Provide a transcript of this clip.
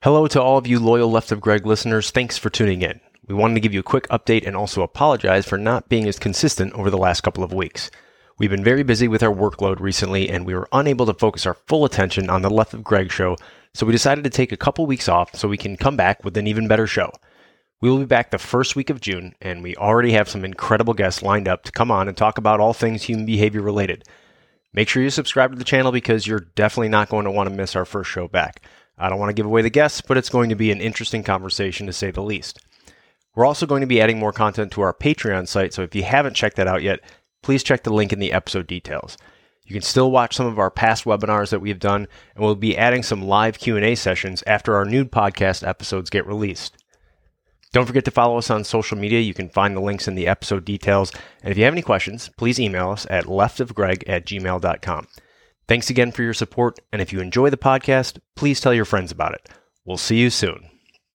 Hello to all of you loyal Left of Greg listeners. Thanks for tuning in. We wanted to give you a quick update and also apologize for not being as consistent over the last couple of weeks. We've been very busy with our workload recently and we were unable to focus our full attention on the Left of Greg show, so we decided to take a couple weeks off so we can come back with an even better show. We will be back the first week of June, and we already have some incredible guests lined up to come on and talk about all things human behavior related. Make sure you subscribe to the channel because you're definitely not going to want to miss our first show back. I don't want to give away the guests, but it's going to be an interesting conversation to say the least. We're also going to be adding more content to our Patreon site, so if you haven't checked that out yet, please check the link in the episode details. You can still watch some of our past webinars that we've done, and we'll be adding some live Q&A sessions after our new podcast episodes get released. Don't forget to follow us on social media. You can find the links in the episode details. And if you have any questions, please email us at leftofgreg at gmail.com. Thanks again for your support. And if you enjoy the podcast, please tell your friends about it. We'll see you soon.